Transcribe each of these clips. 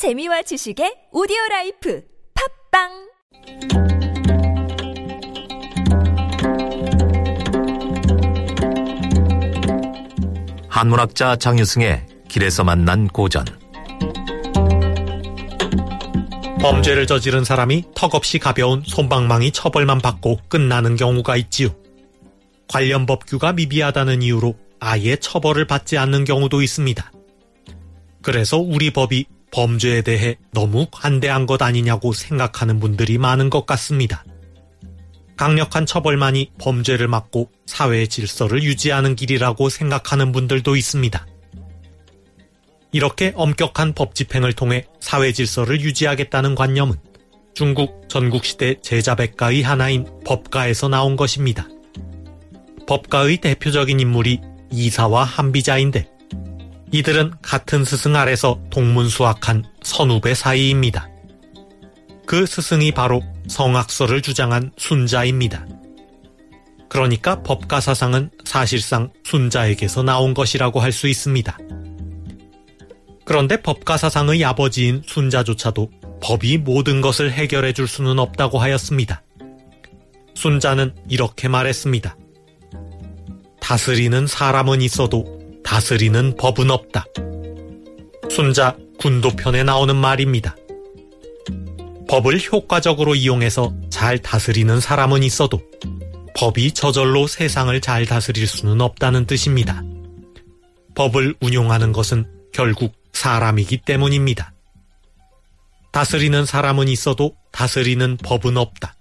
재미와 지식의 오디오 라이프 팟빵 한문학자 장유승의 길에서 만난 고전 범죄를 저지른 사람이 턱없이 가벼운 솜방망이 처벌만 받고 끝나는 경우가 있지요. 관련 법규가 미비하다는 이유로 아예 처벌을 받지 않는 경우도 있습니다. 그래서 우리 법이 범죄에 대해 너무 관대한 것 아니냐고 생각하는 분들이 많은 것 같습니다. 강력한 처벌만이 범죄를 막고 사회의 질서를 유지하는 길이라고 생각하는 분들도 있습니다. 이렇게 엄격한 법 집행을 통해 사회 질서를 유지하겠다는 관념은 중국 전국시대 제자백가의 하나인 법가에서 나온 것입니다. 법가의 대표적인 인물이 이사와 한비자인데 이들은 같은 스승 아래서 동문수학한 선후배 사이입니다. 그 스승이 바로 성악설을 주장한 순자입니다. 그러니까 법가 사상은 사실상 순자에게서 나온 것이라고 할 수 있습니다. 그런데 법가 사상의 아버지인 순자조차도 법이 모든 것을 해결해 줄 수는 없다고 하였습니다. 순자는 이렇게 말했습니다. 다스리는 사람은 있어도 다스리는 법은 없다. 순자 군도편에 나오는 말입니다. 법을 효과적으로 이용해서 잘 다스리는 사람은 있어도 법이 저절로 세상을 잘 다스릴 수는 없다는 뜻입니다. 법을 운용하는 것은 결국 사람이기 때문입니다. 다스리는 사람은 있어도 다스리는 법은 없다.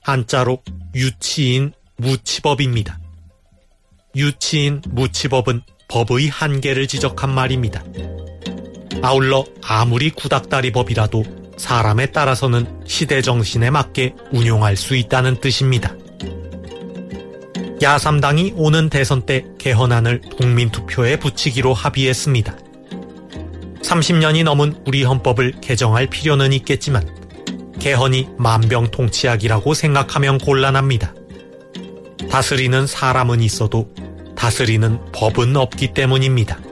한자로 유치인 무치법입니다. 유치인 무치법은 법의 한계를 지적한 말입니다. 아울러 아무리 구닥다리 법이라도 사람에 따라서는 시대 정신에 맞게 운용할 수 있다는 뜻입니다. 야삼당이 오는 대선 때 개헌안을 국민투표에 붙이기로 합의했습니다. 30년이 넘은 우리 헌법을 개정할 필요는 있겠지만 개헌이 만병통치약이라고 생각하면 곤란합니다. 다스리는 사람은 있어도 다스리는 법은 없기 때문입니다.